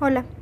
Hola.